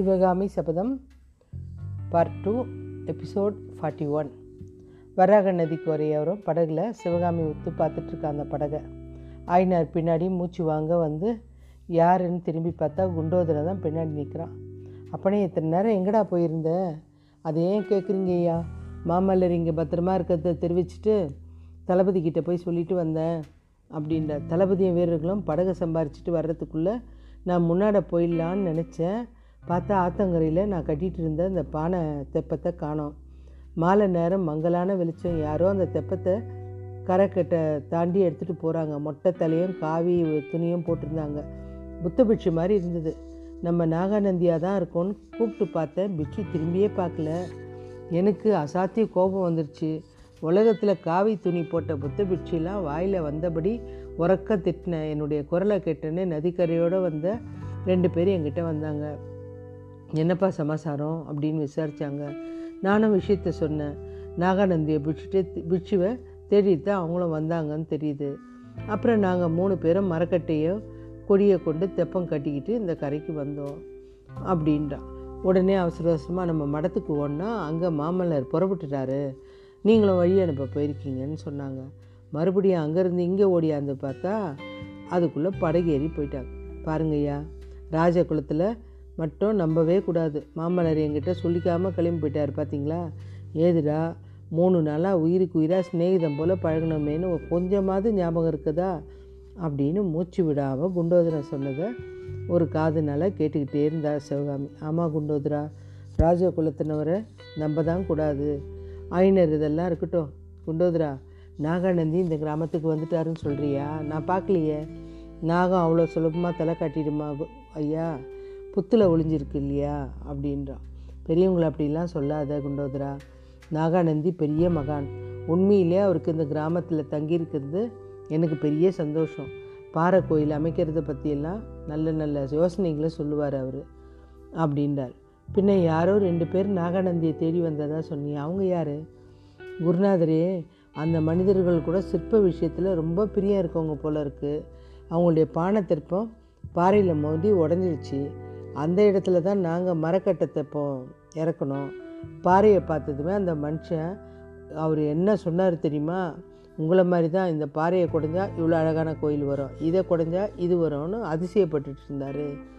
Sivakami Sabatham part two episode forty one வராக நதிக்கு வரையவரும் படகுல சிவகாமி ஒத்து பார்த்துட்டு அந்த படகை. ஆயினார் பின்னாடி மூச்சு வாங்க வந்து யாருன்னு திரும்பி பார்த்தா குண்டோதரை தான் பின்னாடி நிற்கிறான் அப்பனே இத்தனை நேரம் எங்கடா போயிருந்த? அதை ஏன் கேட்குறீங்க ஐயா? மாமல்லர் இங்கே பத்திரமா இருக்கிறத தெரிவிச்சுட்டு தளபதி கிட்டே போய் சொல்லிட்டு வந்தேன் அப்படின்ற தளபதியும் வீரர்களும் படகை சம்பாரிச்சிட்டு வர்றதுக்குள்ளே நான் முன்னாடி போயிடலான்னு நினச்சேன். பார்த்தா ஆத்தங்கரையில் நான் கட்டிகிட்டு இருந்த அந்த பானை தெப்பத்தை காணோம். மாலை நேரம் மங்கலான வெளிச்சம் யாரோ அந்த தெப்பத்தை கரைக்கட்டை தாண்டி எடுத்துகிட்டு போகிறாங்க மொட்டை தலையும் காவி துணியும் போட்டிருந்தாங்க. புத்த பிட்சு மாதிரி இருந்தது. நம்ம நாகாநந்தியாக தான் இருக்கோன்னு கூப்பிட்டு பார்த்தேன். பிட்சு திரும்பியே பார்க்கல. எனக்கு அசாத்திய கோபம் வந்துருச்சு. உலகத்தில் காவி துணி போட்ட புத்த பிட்சிலாம் வாயில் வந்தபடி உறக்க திட்டினேன் என்னுடைய குரலை கேட்டேன்னு நதிக்கரையோடு வந்த ரெண்டு பேரும் என்கிட்ட வந்தாங்க. என்னப்பா சமாசாரம் அப்படின்னு விசாரித்தாங்க நானும் விஷயத்த சொன்னேன். நாகாநந்தியை பிட்சுட்டு பிட்சுவை தேடிட்டு அவங்களும் வந்தாங்கன்னு தெரியுது. அப்புறம் நாங்கள் மூணு பேரும் மரக்கட்டையும் கொடியை கொண்டு தெப்பம் கட்டிக்கிட்டு இந்த கரைக்கு வந்தோம் அப்படின்றான் உடனே அவசர அவசரமாக நம்ம மடத்துக்கு ஓடனா அங்கே மாமல்லர் புறப்பட்டுட்டாரு. நீங்களும் வழி அனுப்ப போயிருக்கீங்கன்னு சொன்னாங்க. மறுபடியும் அங்கேருந்து இங்கே ஓடியாந்து பார்த்தா அதுக்குள்ளே படகேறி போயிட்டாங்க. பாருங்கய்யா ராஜகுலத்தில் மட்டும் நம்பவே கூடாது. மாமனார் என்கிட்ட சொல்லிக்காமல் கிளம்பி போயிட்டார் பார்த்தீங்களா ஏதுடா மூணு நாளாக உயிருக்கு உயிராக சிநேகிதம் போல் பழகணுமேனு கொஞ்சமாவது ஞாபகம் இருக்குதா? அப்படின்னு மூச்சு விடாமல் குண்டோதரன் சொன்னதை ஒரு காதுனால கேட்டுக்கிட்டே இருந்தார் சிவகாமி. ஆமாம் குண்டோதரா ராஜ குலத்தினவரை நம்ப தான் கூடாது. ஐனர் இதெல்லாம் இருக்கட்டும். குண்டோதரா நாகாநந்தி இந்த கிராமத்துக்கு வந்துட்டாருன்னு சொல்கிறியா நான் பார்க்கலையே நாகம் அவ்வளோ சுலபமாக தலை காட்டிடுமா ஐயா? புத்தில் ஒளிஞ்சிருக்கு இல்லையா? அப்படின்றான் பெரியவங்களை அப்படிலாம் சொல்லாத குண்டோதரா. நாகாநந்தி பெரிய மகான். உண்மையிலே அவருக்கு இந்த கிராமத்தில் தங்கியிருக்கிறது எனக்கு பெரிய சந்தோஷம். பாறை கோயில் அமைக்கிறத பற்றியெல்லாம் நல்ல நல்ல யோசனைகளை சொல்லுவார் அவர். அப்படின்றார். பின்ன யாரோ ரெண்டு பேர் நாகாநந்தியை தேடி வந்ததாக சொன்னி அவங்க யார்? குருநாதரே அந்த மனிதர்கள் கூட சிற்ப விஷயத்தில் ரொம்ப பிரியம் இருக்கவங்க போல இருக்குது அவங்களுடைய பானை திருப்பம் பாறையில் மோதி உடஞ்சிருச்சு. அந்த இடத்துல தான் நாங்கள் மரக்கட்டத்தை இப்போ இறக்கணும். பாறையை பார்த்ததுமே அந்த மனுஷன் அவர் என்ன சொன்னார் தெரியுமா? உங்களை மாதிரி தான் இந்த பாறையை குடைஞ்சா இவ்வளோ அழகான கோயில் வரும். இதை குடைஞ்சா இது வரும்னு அதிசயப்பட்டுட்டு இருந்தார்.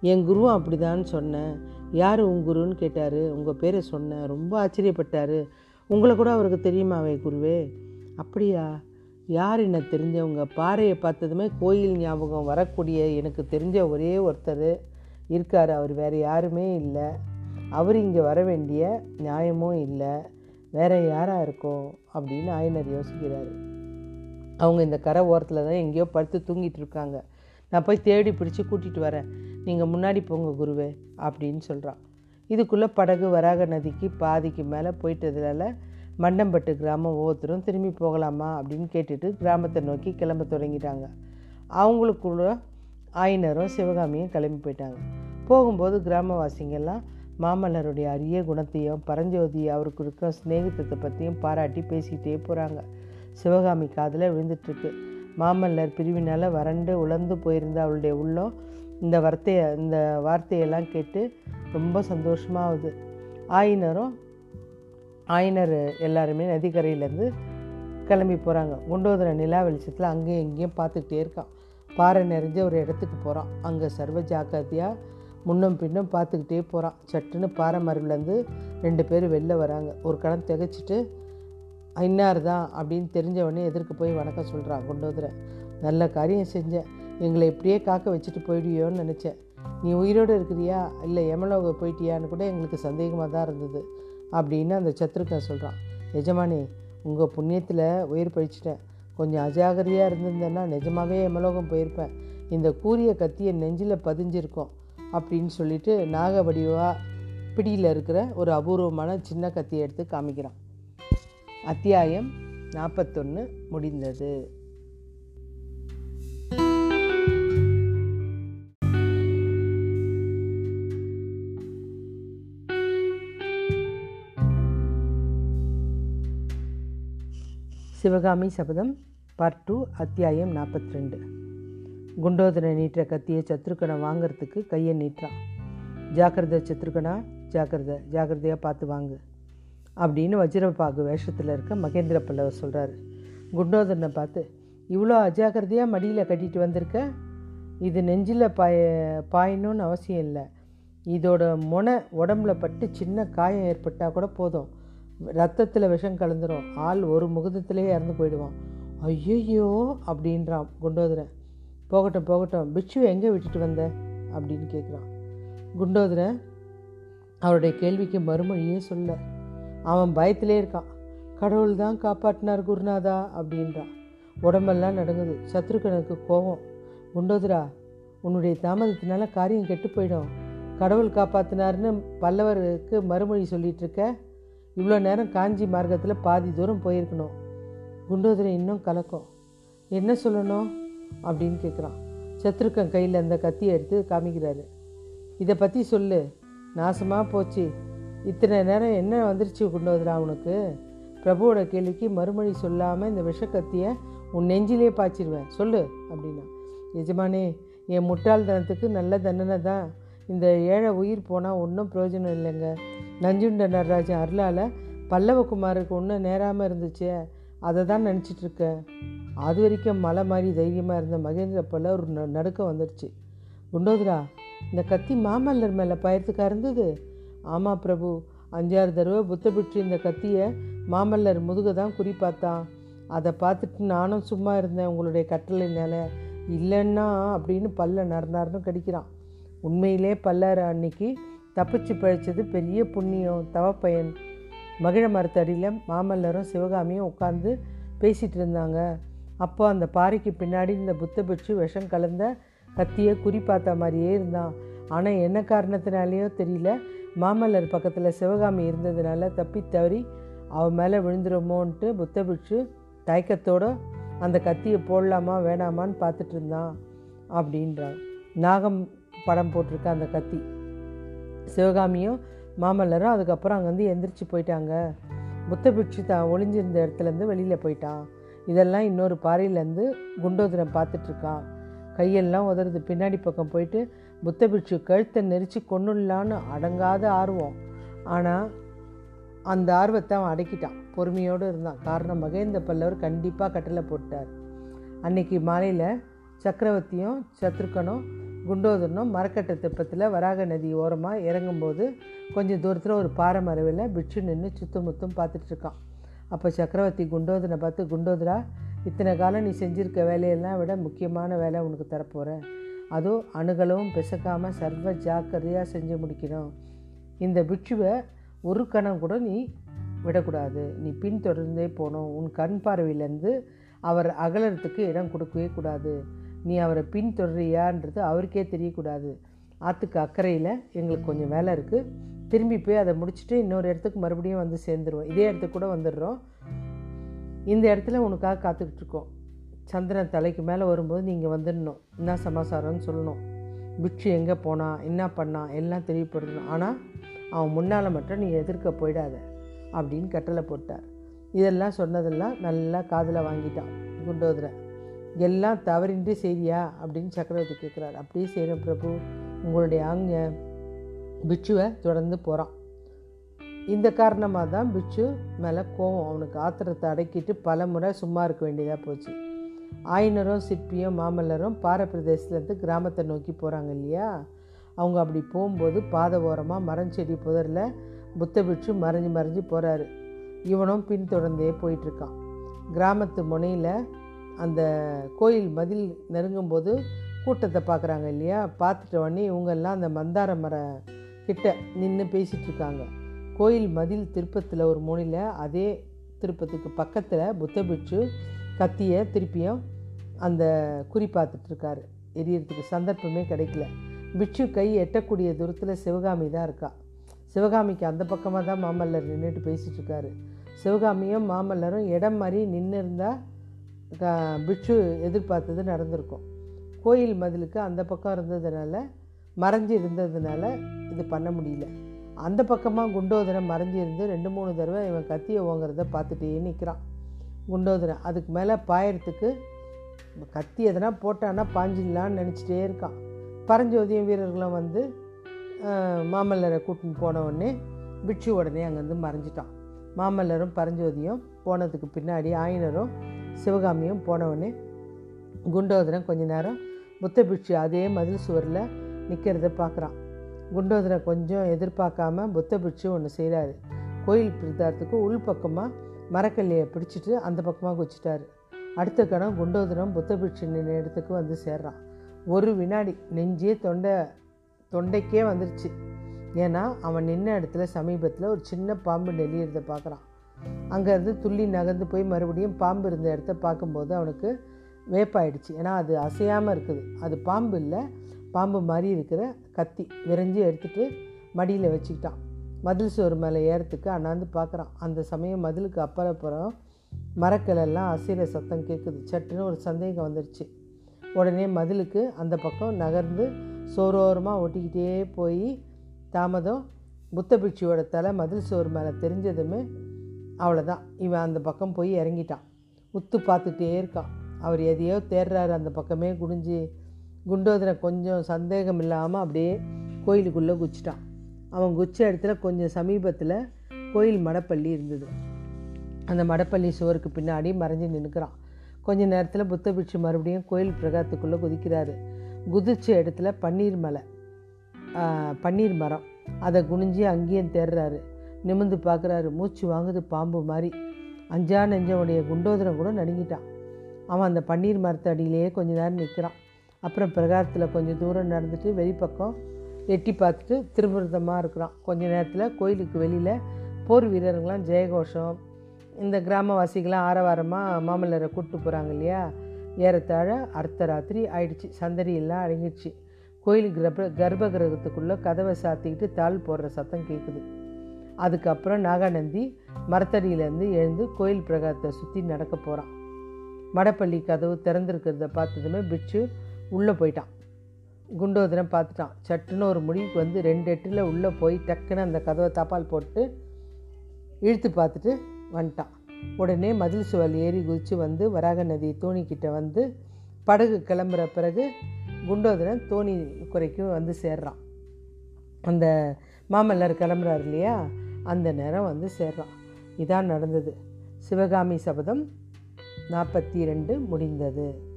என் குருவும் அப்படிதான்னு சொன்னேன். யார் உன் குருன்னு கேட்டார். உங்கள் பேரை சொன்னேன். ரொம்ப ஆச்சரியப்பட்டார். உங்களை கூட அவருக்கு தெரியுமாவே குருவே? அப்படியா? யார் என்ன தெரிஞ்சவங்க? பாறையை பார்த்ததுமே கோயில் ஞாபகம் வரக்கூடிய எனக்கு தெரிஞ்ச ஒரே ஒருத்தர். இருக்கார் அவர் வேறு யாருமே இல்லை. அவர் இங்கே வர வேண்டிய நியாயமும் இல்லை. வேற யாராக இருக்கும் அப்படின்னு ஆயனர் யோசிக்கிறாரு. அவங்க இந்த கரை ஓரத்தில் தான் எங்கேயோ படுத்து தூங்கிட்டு இருக்காங்க. நான் போய் தேடி பிடிச்சி கூட்டிகிட்டு வரேன். நீங்கள் முன்னாடி போங்க குருவே அப்படின்னு சொல்கிறான் இதுக்குள்ளே படகு வராக நதிக்கு பாதிக்கு மேலே போயிட்டதுனால மண்டம்பட்டு கிராமம் ஒவ்வொருத்தரும் திரும்பி போகலாமா அப்படின்னு கேட்டுட்டு கிராமத்தை நோக்கி கிளம்ப தொடங்கிட்டாங்க. அவங்களுக்குள்ள ஆயினரும் சிவகாமியும் கிளம்பி போயிட்டாங்க. போகும்போது கிராமவாசிங்கெல்லாம் மாமல்லருடைய அரிய குணத்தையும் பரஞ்சோதி அவருக்கு இருக்க ஸ்நேகித்தத்தை பற்றியும் பாராட்டி பேசிக்கிட்டே போகிறாங்க சிவகாமி காதில் விழுந்துட்டுருக்கு. மாமல்லர் பிரிவினால் வறண்டு உலர்ந்து போயிருந்த அவளுடைய உள்ளம் இந்த வார்த்தையை இந்த வார்த்தையெல்லாம் கேட்டு ரொம்ப சந்தோஷமாகுது. ஆயினரும் ஆயினர் எல்லாருமே நதிக்கரையிலேருந்து கிளம்பி போகிறாங்க குண்டோதர நிலா வெளிச்சத்தில் அங்கேயும் இங்கேயும் பார்த்துக்கிட்டே இருக்கான். பாறை நிறைஞ்ச ஒரு இடத்துக்கு போகிறான் அங்கே சர்வ ஜாக்கிரதையாக முன்னும் பின்னும் பார்த்துக்கிட்டே போகிறான் சட்டுன்னு பாறை மறுவிலேருந்து ரெண்டு பேர் வெளில வராங்க. ஒரு கணம் திகச்சிட்டு இன்னார் தான்? அப்படின்னு தெரிஞ்சவொடனே எதிர்க்கு போய் வணக்கம் சொல்கிறான் குண்டோதரை நல்ல காரியம் செஞ்சேன் எங்களை இப்படியே காக்க வச்சுட்டு போயிடுவியோன்னு நினச்சேன். நீ உயிரோடு இருக்கிறியா? இல்லை எமலோக போயிட்டியான்னு கூட எங்களுக்கு சந்தேகமாக தான் இருந்தது. அப்படின்னு அந்த சத்ருக்கன் சொல்கிறான் எஜமானி உங்கள் புண்ணியத்தில் உயிர் பழிச்சிட்டேன். கொஞ்சம் அஜாகிரதையாக இருந்திருந்தேன்னா நிஜமாகவே எமலோகம் போயிருப்பேன். இந்த கூரிய கத்தியை நெஞ்சில் பதிஞ்சிருக்கோம். அப்படின்னு சொல்லிட்டு நாகவடிவா பிடியில் இருக்கிற ஒரு அபூர்வமான சின்ன கத்தியை எடுத்து காமிக்கிறான். அத்தியாயம் நாற்பத்தொன்று முடிந்தது. சிவகாமி சபதம் பார்ட் டூ அத்தியாயம் நாற்பத்தி ரெண்டு குண்டோதரனை நீட்டுற கத்தியை சத்ருக்கனை வாங்கிறதுக்கு கையை நீட்டுறான். ஜாக்கிரதை சத்ருக்கனா? ஜாக்கிரதை ஜாக்கிரதையாக பார்த்து வாங்கு. அப்படின்னு வஜ்ரபாகு வேஷத்தில் இருக்க மகேந்திர பல்லவர் சொல்கிறாரு குண்டோதரனை பார்த்து இவ்வளோ அஜாக்கிரதையாக மடியில் கட்டிட்டு வந்திருக்க? இது நெஞ்சில் பாய பாயணும்னு அவசியம் இல்லை. இதோட முனை உடம்புல பட்டு சின்ன காயம் ஏற்பட்டால் கூட போதும். ரத்தத்தில் விஷம் கலந்துரும். ஆள் ஒரு முகூர்த்தத்திலேயே இறந்து போயிடுவான். ஐயையோ அப்படின்றான் குண்டோதரன். போகட்டும் போகட்டும். பிட்சு எங்கே விட்டுட்டு வந்த? அப்படின்னு கேட்குறான் குண்டோதரன் அவருடைய கேள்விக்கு மறுமொழியே சொல்ல. அவன் பயத்திலே இருக்கான். கடவுள் தான் காப்பாற்றினார் குருநாதா அப்படின்றான். உடம்பெல்லாம் நடங்குது. சத்ருகனுக்கு கோபம். குண்டோதரா உன்னுடைய தாமதத்தினால காரியம் கெட்டு போயிடும். கடவுள் காப்பாற்றினார்னு பல்லவருக்கு மறுமொழி சொல்லிகிட்ருக்க இருக்க? இவ்வளோ நேரம் காஞ்சி மார்க்கத்தில் பாதி தூரம் போயிருக்கணும். குண்டோதரை இன்னும் கலக்கம். என்ன சொல்லணும்? அப்படின்னு கேட்குறான் சத்ருக்கன் கையில் அந்த கத்தியை எடுத்து காமிக்கிறாரு. இதை பற்றி சொல்லு. நாசமாக போச்சு. இத்தனை நேரம் என்ன வந்துருச்சு குண்டோதரா அவனுக்கு பிரபுவோட கேள்விக்கு மறுமொழி சொல்லாமல் இந்த விஷக்கத்தியை உன் நெஞ்சிலே பாய்ச்சிருவேன். சொல்லு அப்படின்னா. எஜமானே என் முட்டாள்தனத்துக்கு நல்ல தண்டனை தான். இந்த ஏழை உயிர் போனால் ஒன்றும் பிரயோஜனம் இல்லைங்க. நஞ்சுண்ட நடராஜன் அருளால் பல்லவகுமாருக்கு ஒன்றும் நேராமல் இருந்துச்சே. அதை தான் நினச்சிட்டு இருக்கேன் அது வரைக்கும் மலை மாதிரி தைரியமாக இருந்த மகேந்திர பல்ல ஒரு ந- நடுக்கம் வந்துடுச்சு. குண்டோதரா இந்த கத்தி மாமல்லர் மேலே பயத்துக்கா இருந்தது? ஆமாம் பிரபு அஞ்சாறு தடவை புத்த பிற்று இந்த கத்தியை மாமல்லர் முதுக தான் குறி பார்த்தான். அதை பார்த்துட்டு நானும் சும்மா இருந்தேன் உங்களுடைய கட்டளைனால இல்லைன்னா அப்படின்னு பல்ல நறுநறுன்னு கடிக்கிறான். உண்மையிலே பல்லார அன்னைக்கு தப்பிச்சு பழிச்சது பெரிய புண்ணியம் தவப்பயன். மகிழ மரத்தடியில் மாமல்லரும் சிவகாமியும் உட்காந்து பேசிகிட்டு இருந்தாங்க. அப்போ அந்த பாறைக்கு பின்னாடி இந்த புத்த பிட்சு விஷம் கலந்த கத்தியை குறி பார்த்த மாதிரியே இருந்தான். ஆனால் என்ன காரணத்தினாலேயோ தெரியல. மாமல்லர் பக்கத்தில் சிவகாமி இருந்ததுனால தப்பி தவறி அவன் மேலே விழுந்துருமோன்ட்டு புத்த பிட்சு தயக்கத்தோட அந்த கத்தியை போடலாமா வேணாமான்னு பார்த்துட்டு இருந்தான் அப்படின்றான். நாகம் படம் போட்டிருக்க அந்த கத்தி. சிவகாமியும் மாமல்லரும் அதுக்கப்புறம் அங்கேருந்து எந்திரிச்சு போயிட்டாங்க. புத்த பிட்சு தான் ஒளிஞ்சிருந்த இடத்துலேருந்து வெளியில் போயிட்டான் இதெல்லாம் இன்னொரு பாறையிலேருந்து குண்டோதரன் பார்த்துட்ருக்கான் கையெல்லாம் உதறது. பின்னாடி பக்கம் போயிட்டு புத்த பிட்சு கழுத்தை நெரிச்சு கொண்டுடலான்னு அடங்காத ஆர்வம். ஆனால் அந்த ஆர்வத்தை அவன் அடக்கிட்டான். பொறுமையோடு இருந்தான். காரணம் மகேந்திர பல்லவர் கண்டிப்பாக கட்டளை போட்டார். அன்னைக்கு மாலையில் சக்கரவர்த்தியும் சத்ருக்கனும் குண்டோதரனும் மரக்கட்டை தெப்பத்தில் வராக நதி ஓரமாக இறங்கும்போது கொஞ்சம் தூரத்தில் ஒரு பாறை மரவில் பிட்சு நின்று சுத்தம் முத்தும் அப்போ சக்கரவர்த்தி குண்டோதரனை பார்த்து குண்டோதரா இத்தனை காலம் நீ செஞ்சிருக்க வேலையெல்லாம் விட முக்கியமான வேலை உனக்கு தரப்போகிறேன் அதுவும் அணுகலவும் பிசக்காமல் சர்வ ஜாக்கிரதையாக செஞ்சு முடிக்கணும். இந்த பிட்சுவை ஒரு கணம் கூட நீ விடக்கூடாது. நீ பின்தொடர்ந்தே போகணும். உன் கண் பார்வையிலேருந்து அவர் அகலறதுக்கு இடம் கொடுக்கவே கூடாது. நீ அவரை பின்தொடரியான்றது அவருக்கே தெரியக்கூடாது. ஆற்றுக்கு அக்கறையில் எங்களுக்கு கொஞ்சம் வேலை இருக்குது திரும்பி போய் அதை முடிச்சுட்டு இன்னொரு இடத்துக்கு மறுபடியும் வந்து சேர்ந்துருவோம். இதே இடத்துக்கு கூட வந்துடுறோம். இந்த இடத்துல உனக்காக காத்துக்கிட்டு இருக்கோம். சந்திரன் தலைக்கு மேலே வரும்போது நீங்கள் வந்துடணும். என்ன சமாசாரம்னு சொல்லணும். பிட்சு எங்கே போனால் என்ன பண்ணான் எல்லாம் தெரியப்படுத்தணும். ஆனால் அவன் முன்னால் மட்டும் நீ எதிர்க்க போயிடாத அப்படின்னு கட்டளை போட்டார். இதெல்லாம் சொன்னதெல்லாம் நல்லா காதில் வாங்கிட்டான் குண்டோதரை எல்லாம் தவறின்றி செய்தியா அப்படின்னு சக்கரவர்த்தி கேட்குறாரு. அப்படியே செய்கிறேன் பிரபு உங்களுடைய அங்க பிட்சுவை தொடர்ந்து போகிறான் இந்த காரணமாக தான் பிட்சு மேலே கோவம். அவனுக்கு ஆத்திரத்தை அடக்கிட்டு பல முறை சும்மா இருக்க வேண்டியதாக போச்சு. ஆயினரும் சிற்பியும் மாமல்லரும் பாறை பிரதேசத்துலேருந்து கிராமத்தை நோக்கி போகிறாங்க இல்லையா? அவங்க அப்படி போகும்போது பாதை ஓரமாக மரஞ்செடி புதரில் புத்த பிட்சு மறைஞ்சு மறைஞ்சு போகிறாரு இவனும் பின்தொடர்ந்தே போயிட்டுருக்கான் கிராமத்து முனையில் அந்த கோயில் மதில் நெருங்கும்போது கூட்டத்தை பார்க்குறாங்க இல்லையா? பார்த்துட்ட உடனே இவங்கெல்லாம் அந்த மந்தார மர கிட்ட நின்று பேசிகிட்ருக்காங்க. கோயில் மதில் திருப்பத்தில் ஒரு மூணில் அதே திருப்பத்துக்கு பக்கத்தில் புத்த பிட்சு கத்தியை திருப்பியும் அந்த குறி பார்த்துட்ருக்காரு. எரியறதுக்கு சந்தர்ப்பமே கிடைக்கல. பிட்சு கை எட்டக்கூடிய தூரத்தில் சிவகாமி தான் இருக்கா. சிவகாமிக்கு அந்த பக்கமாக தான் மாமல்லர் நின்றுட்டு பேசிகிட்ருக்காரு. சிவகாமியும் மாமல்லரும் இடம் மாதிரி நின்று இருந்தால் பிட்சு எதிர்பார்த்தது நடந்திருக்கும். கோயில் மதிலுக்கு அந்த பக்கம் இருந்ததுனால மறைஞ்சு இருந்ததுனால இது பண்ண முடியல. அந்த பக்கமாக குண்டோதரன் மறைஞ்சு இருந்து ரெண்டு மூணு தடவை இவன் கத்தியை ஓங்குறத பார்த்துட்டே நிற்கிறான் குண்டோதரன் அதுக்கு மேலே பாயறதுக்கு கத்தி எதனா போட்டான்னா பாஞ்சிடலான்னு நினச்சிட்டே இருக்கான். பரஞ்சோதியம் வீரர்களும் வந்து மாமல்லரை கூட்டின்னு போன உடனே பிட்சு உடனே அங்கேருந்து மறைஞ்சிட்டான். மாமல்லரும் பரஞ்சோதியும் போனதுக்கு பின்னாடி ஆயினரும் சிவகாமியும் போன குண்டோதரன் கொஞ்ச நேரம் புத்த பிட்சு அதே மதில் சுவரில் நிற்கிறத பார்க்குறான். குண்டோதரன் கொஞ்சம் எதிர்பார்க்காம புத்த பிட்சு ஒன்று செய்கிறாரு கோயில் பிரதாரத்துக்கு உள்பக்கமாக மரக்கல்லையை பிடிச்சிட்டு அந்த பக்கமாக குச்சிட்டாரு அடுத்த கணம் குண்டோதரம் புத்த பிட்சு நின்ற இடத்துக்கு வந்து சேர்றான். ஒரு வினாடி நெஞ்சே தொண்டை தொண்டைக்கே வந்துருச்சு. ஏன்னா அவன் நின்ன இடத்துல சமீபத்தில் ஒரு சின்ன பாம்பு நெளியறதை பார்க்குறான். அங்கேருந்து துள்ளி நகர்ந்து போய் மறுபடியும் பாம்பு இருந்த இடத்த பார்க்கும்போது அவனுக்கு வேப்பாயிடுச்சு. ஏன்னா அது அசையாமல் இருக்குது. அது பாம்பு இல்லை. பாம்பு மாதிரி இருக்கிற கத்தி விரைஞ்சி எடுத்துகிட்டு மடியில் வச்சுக்கிட்டான். மதில் சோறு மேலே ஏறத்துக்கு அண்ணாந்து பார்க்குறான். அந்த சமயம் மதிலுக்கு அப்புறம் மரக்கிளெல்லாம் அசைகிற சத்தம் கேட்குது. சட்டுன்னு ஒரு சந்தேகம் வந்துடுச்சு உடனே மதிலுக்கு அந்த பக்கம் நகர்ந்து சோரோரமாக ஒட்டிக்கிட்டே போய் தாமதம் புத்த பிட்சியோட தலை மதில் சோறு மேலே தெரிஞ்சதுமே அவ்வளோதான் இவன் அந்த பக்கம் போய் இறங்கிட்டான். உத்து பார்த்துட்டே இருக்கான். அவர் எதையோ தேடுறாரு. அந்த பக்கமே குடிஞ்சு குண்டோதரை கொஞ்சம் சந்தேகம் இல்லாமல் அப்படியே கோயிலுக்குள்ளே குச்சிட்டான். அவன் குச்ச இடத்துல கொஞ்சம் சமீபத்தில் கோயில் மடப்பள்ளி இருந்தது. அந்த மடப்பள்ளி சுவருக்கு பின்னாடி மறைஞ்சு நின்றுக்கிறான் கொஞ்ச நேரத்தில் புத்த பிட்சு மறுபடியும் கோயில் பிரகாரத்துக்குள்ளே குதிக்கிறாரு. குதிச்ச இடத்துல பன்னீர் மலை பன்னீர் மரம். அதை குனிஞ்சு அங்கேயும் தேடுறாரு. நிமிர்ந்து பார்க்குறாரு. மூச்சு வாங்குது பாம்பு மாதிரி. அஞ்சா நெஞ்சவனுடைய குண்டோதரம் கூட நடுங்கிட்டான். அவன் அந்த பன்னீர் மரத்து அடியிலேயே கொஞ்ச நேரம் நிற்கிறான். அப்புறம் பிரகாரத்தில் கொஞ்சம் தூரம் நடந்துட்டு வெளிப்பக்கம் எட்டி பார்த்துட்டு திருவிரதமாக இருக்கிறான். கொஞ்ச நேரத்தில் கோயிலுக்கு வெளியில் போர் வீரர்கள்லாம் ஜெயகோஷம் இந்த கிராமவாசிகளாம் ஆரவாரமாக மாமல்லரை கூப்பிட்டு போகிறாங்க இல்லையா? ஏறத்தாழ அர்த்தராத்திரி ஆயிடுச்சு. சந்தரியெல்லாம் அடங்கிடுச்சு. கோயில் கர்ப்ப கர்ப்ப கிரகத்துக்குள்ளே கதவை சாத்திக்கிட்டு தாள் போடுற சத்தம் கேட்குது அதுக்கப்புறம் நாகாநந்தி மரத்தடியிலேருந்து எழுந்து கோயில் பிரகாரத்தை சுற்றி நடக்க போகிறான் மடப்பள்ளி கதவு திறந்துருக்கிறத பார்த்ததுமே பிட்சு உள்ளே போயிட்டான். குண்டோதரன் பார்த்துட்டான் சட்டுன்னு ஒரு முடிவுக்கு வந்து ரெண்டு எட்டில் உள்ளே போய் டக்குன்னு அந்த கதவை தபால் போட்டு இழுத்து பார்த்துட்டு வந்துட்டான். உடனே மதில் சுவல் ஏறி குதித்து வந்து வராக நதி தோணிக்கிட்ட வந்து படகு கிளம்புற பிறகு குண்டோதரன் தோணி குறைக்கும் வந்து சேர்றான். அந்த மாமல்லர் கிளம்புறாரு இல்லையா? அந்த நேரம் வந்து சேர்றான். இதான் நடந்தது. சிவகாமி சபதம் நாற்பத்தி ரெண்டு முடிந்தது.